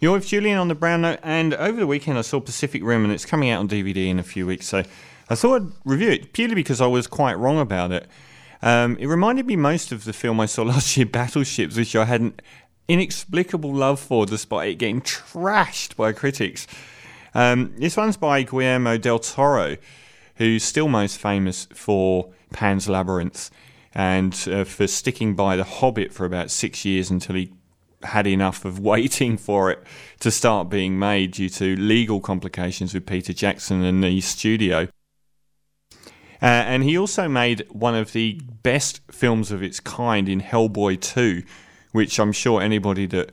You're with Julian on the Brown Note, and over the weekend I saw Pacific Rim, and it's coming out on DVD in a few weeks. So I thought I'd review it purely because I was quite wrong about it. Um, it reminded me most of the film I saw last year, Battleships, which I had an inexplicable love for, despite it getting trashed by critics. Um, this one's by Guillermo del Toro, who's still most famous for Pan's Labyrinth and uh, for sticking by The Hobbit for about six years until he had enough of waiting for it to start being made due to legal complications with Peter Jackson and the studio. Uh, and he also made one of the best films of its kind in Hellboy 2, which I'm sure anybody that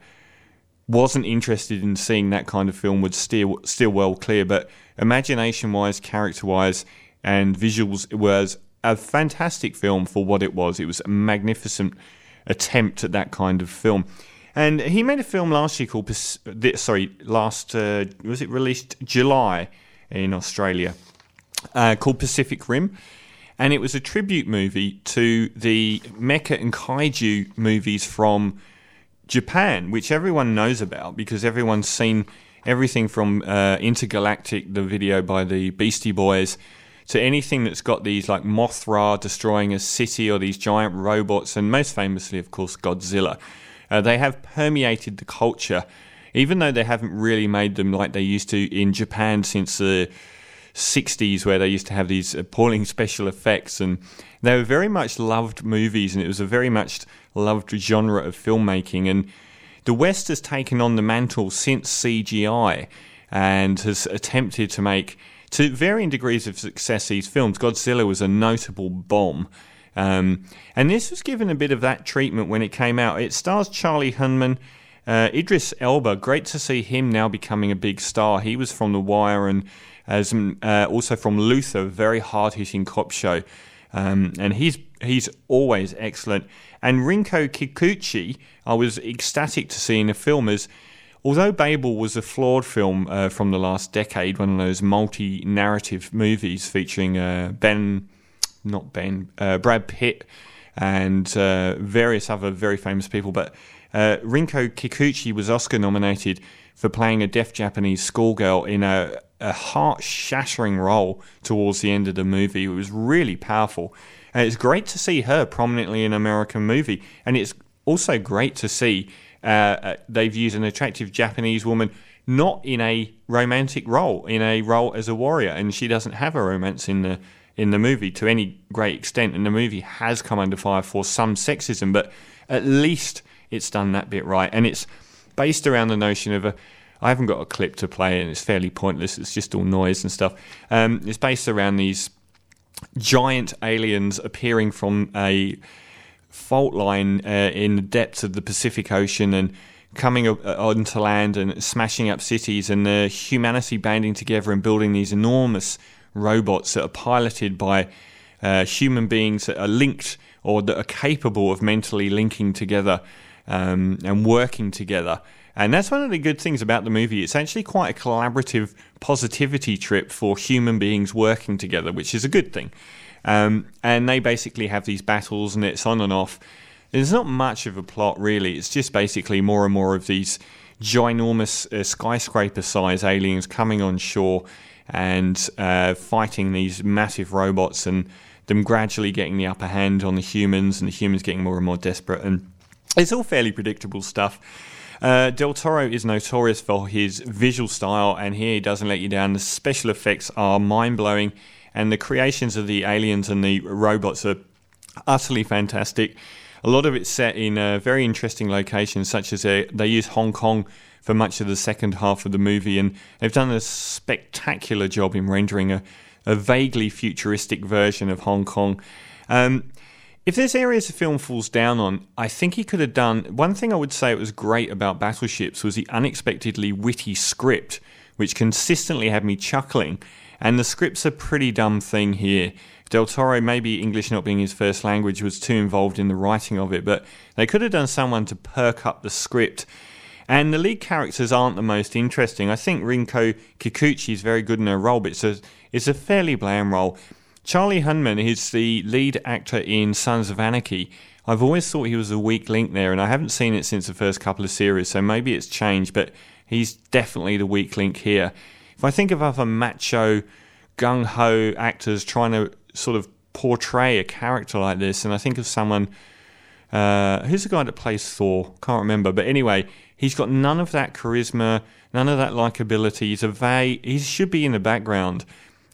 wasn't interested in seeing that kind of film would steer still well clear. But imagination wise, character wise, and visuals, it was a fantastic film for what it was. It was a magnificent attempt at that kind of film. And he made a film last year called, sorry, last, uh, was it released July in Australia, uh, called Pacific Rim. And it was a tribute movie to the mecha and kaiju movies from Japan, which everyone knows about because everyone's seen everything from uh, Intergalactic, the video by the Beastie Boys, to anything that's got these like Mothra destroying a city or these giant robots, and most famously, of course, Godzilla. Uh, they have permeated the culture, even though they haven't really made them like they used to in Japan since the 60s, where they used to have these appalling special effects. And they were very much loved movies, and it was a very much loved genre of filmmaking. And the West has taken on the mantle since CGI and has attempted to make, to varying degrees of success, these films. Godzilla was a notable bomb. Um, and this was given a bit of that treatment when it came out. It stars Charlie Hunnam, uh, Idris Elba. Great to see him now becoming a big star. He was from The Wire and as uh, also from Luther, a very hard hitting cop show. Um, and he's he's always excellent. And Rinko Kikuchi, I was ecstatic to see in the film as although Babel was a flawed film uh, from the last decade, one of those multi narrative movies featuring uh, Ben not Ben, uh, Brad Pitt, and uh, various other very famous people. But uh, Rinko Kikuchi was Oscar nominated for playing a deaf Japanese schoolgirl in a, a heart shattering role towards the end of the movie. It was really powerful. And it's great to see her prominently in an American movie. And it's also great to see uh, uh, they've used an attractive Japanese woman not in a romantic role, in a role as a warrior. And she doesn't have a romance in the in the movie to any great extent, and the movie has come under fire for some sexism, but at least it's done that bit right, and it's based around the notion of a. I haven't got a clip to play, and it's fairly pointless. It's just all noise and stuff. Um, it's based around these giant aliens appearing from a fault line uh, in the depths of the Pacific Ocean and coming uh, onto land and smashing up cities, and the humanity banding together and building these enormous robots that are piloted by uh, human beings that are linked or that are capable of mentally linking together um, and working together. And that's one of the good things about the movie. It's actually quite a collaborative positivity trip for human beings working together, which is a good thing. Um, and they basically have these battles, and it's on and off. There's not much of a plot, really. It's just basically more and more of these ginormous uh, skyscraper size aliens coming on shore and uh, fighting these massive robots and them gradually getting the upper hand on the humans and the humans getting more and more desperate. And it's all fairly predictable stuff. Uh, Del Toro is notorious for his visual style, and here he doesn't let you down. The special effects are mind blowing, and the creations of the aliens and the robots are utterly fantastic. A lot of it's set in uh, very interesting locations, such as uh, they use Hong Kong for much of the second half of the movie, and they've done a spectacular job in rendering a, a vaguely futuristic version of Hong Kong. Um, if there's areas the film falls down on, I think he could have done. One thing I would say it was great about Battleships was the unexpectedly witty script, which consistently had me chuckling. And the script's a pretty dumb thing here. Del Toro, maybe English not being his first language, was too involved in the writing of it, but they could have done someone to perk up the script and the lead characters aren't the most interesting. I think Rinko Kikuchi is very good in her role, but it's a, it's a fairly bland role. Charlie Hunnam is the lead actor in Sons of Anarchy. I've always thought he was a weak link there, and I haven't seen it since the first couple of series, so maybe it's changed. But he's definitely the weak link here. If I think of other macho, gung ho actors trying to sort of portray a character like this, and I think of someone. Uh, who's the guy that plays Thor? Can't remember. But anyway, he's got none of that charisma, none of that likability. He's a vague. He should be in the background,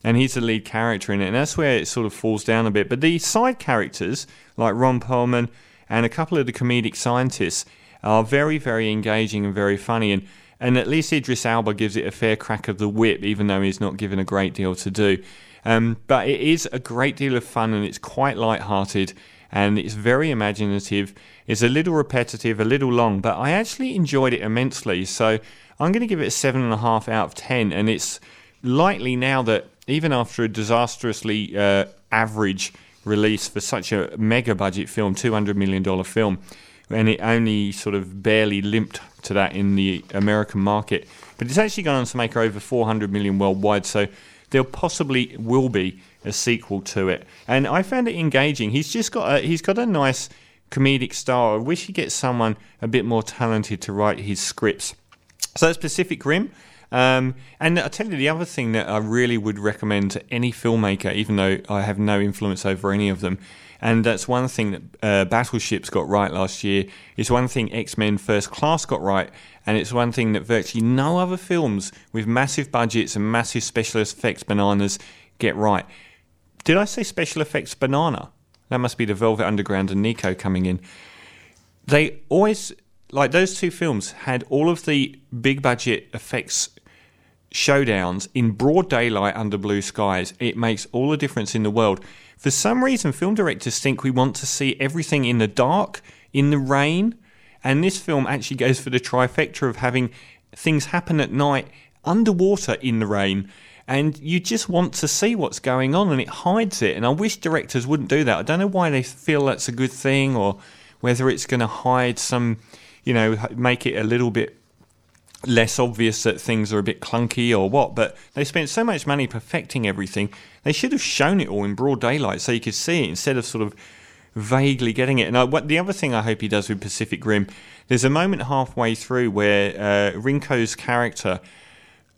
and he's the lead character in it. And that's where it sort of falls down a bit. But the side characters, like Ron Perlman and a couple of the comedic scientists, are very, very engaging and very funny. And and at least Idris Elba gives it a fair crack of the whip, even though he's not given a great deal to do. Um, but it is a great deal of fun and it's quite light-hearted and it's very imaginative. It's a little repetitive, a little long, but I actually enjoyed it immensely. So I'm going to give it a seven and a half out of ten, and it's likely now that even after a disastrously uh, average release for such a mega budget film, two hundred million dollar film, and it only sort of barely limped to that in the American market. But it's actually gone on to make over 400 million worldwide, so there possibly will be a sequel to it. And I found it engaging. He's just got a, he's got a nice comedic style. I wish he gets someone a bit more talented to write his scripts. So that's Pacific Rim. Um, and I'll tell you the other thing that I really would recommend to any filmmaker, even though I have no influence over any of them, and that's one thing that uh, Battleships got right last year. It's one thing X Men First Class got right, and it's one thing that virtually no other films with massive budgets and massive special effects bananas get right. Did I say special effects banana? That must be the Velvet Underground and Nico coming in. They always, like those two films, had all of the big budget effects showdowns in broad daylight under blue skies. It makes all the difference in the world. For some reason, film directors think we want to see everything in the dark, in the rain, and this film actually goes for the trifecta of having things happen at night underwater in the rain. And you just want to see what's going on, and it hides it. And I wish directors wouldn't do that. I don't know why they feel that's a good thing, or whether it's going to hide some, you know, make it a little bit less obvious that things are a bit clunky or what, but they spent so much money perfecting everything. They should have shown it all in broad daylight so you could see it instead of sort of vaguely getting it. And I, what the other thing I hope he does with Pacific Rim, there's a moment halfway through where uh, Rinko's character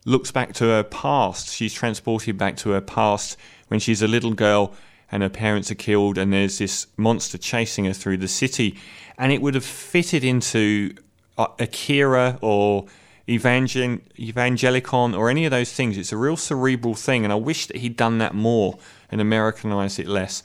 looks back to her past. She's transported back to her past when she's a little girl and her parents are killed, and there's this monster chasing her through the city. And it would have fitted into uh, Akira or Evangel- Evangelion or any of those things. It's a real cerebral thing, and I wish that he'd done that more and Americanized it less.